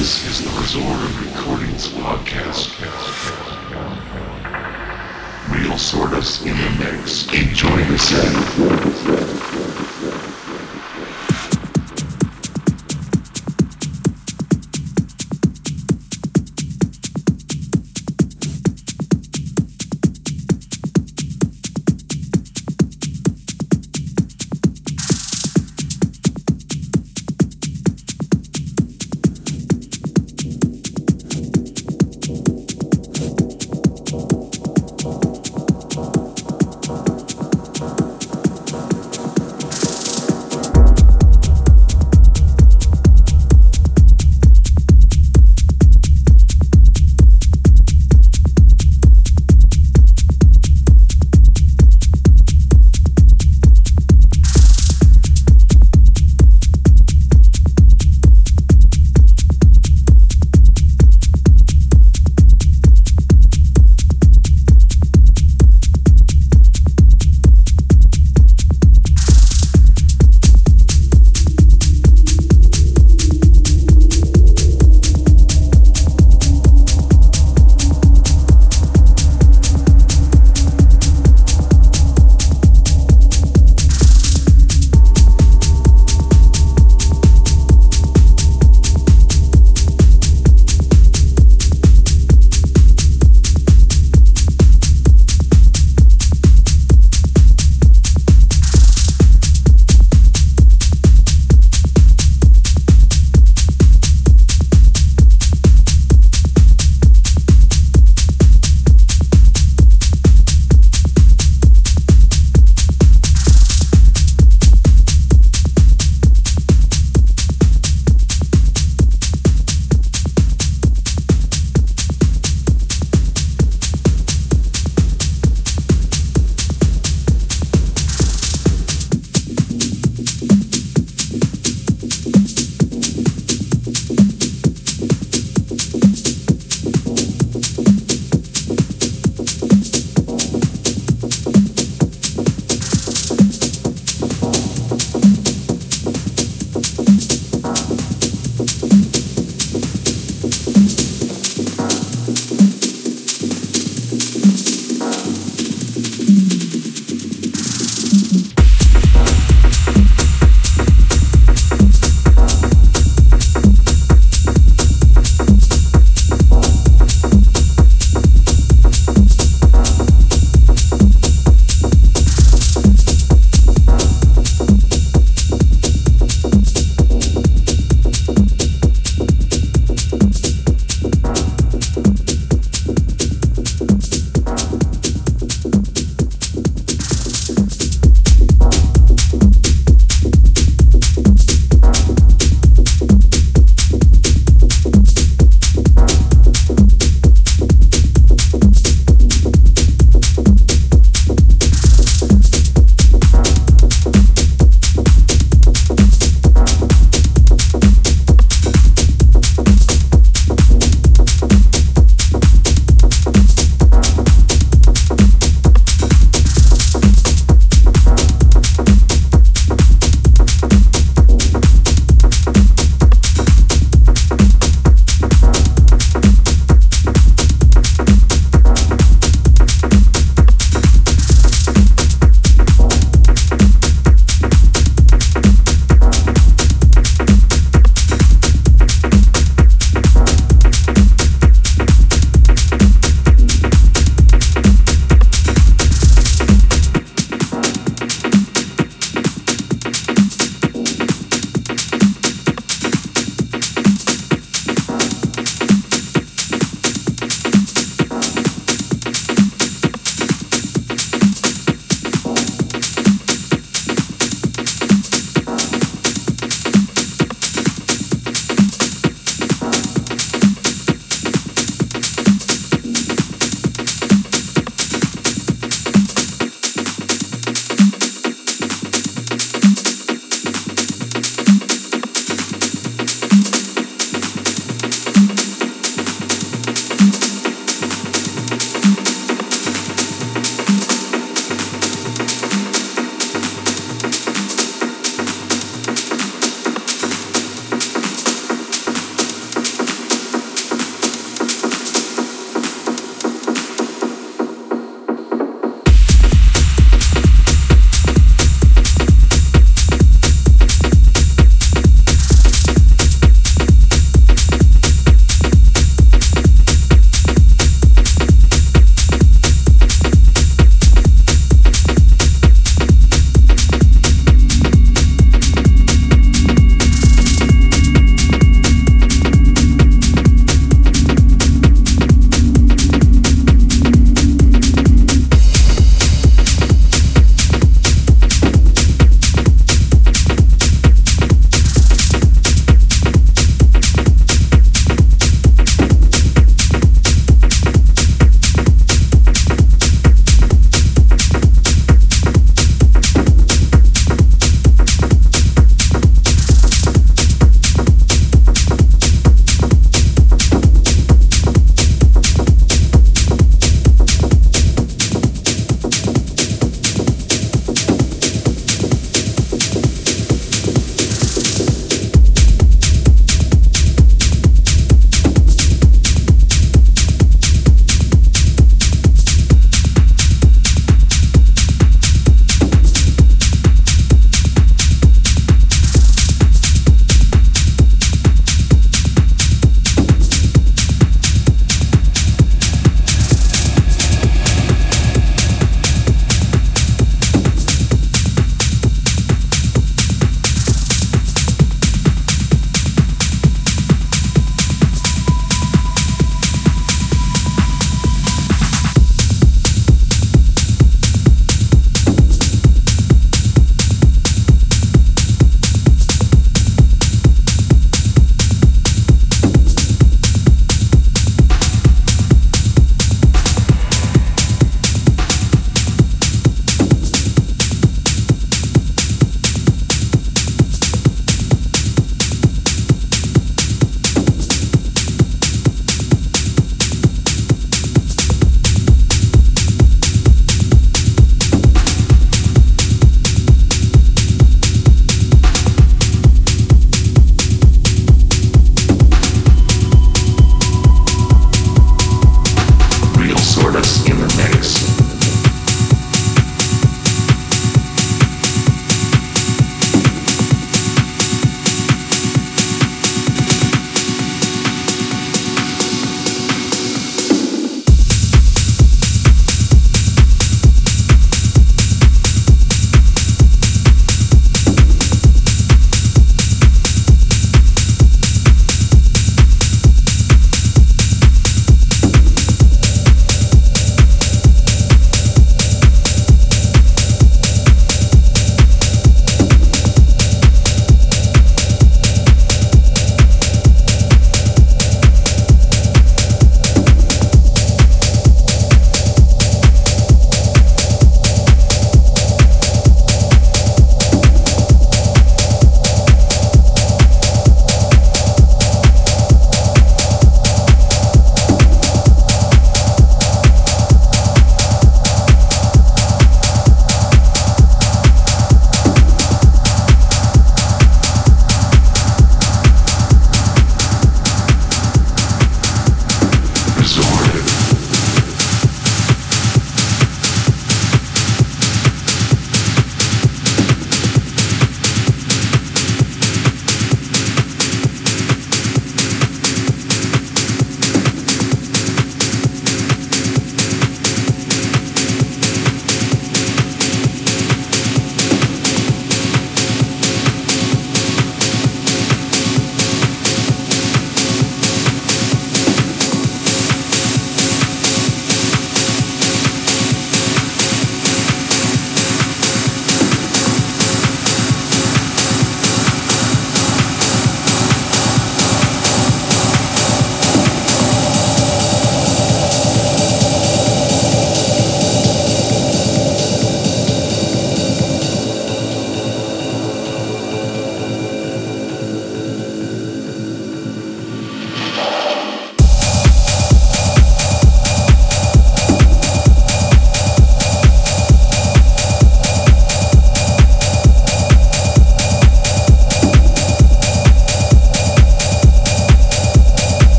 This is the Resort Recordings podcast. Real Sortus in the mix. Enjoy the set.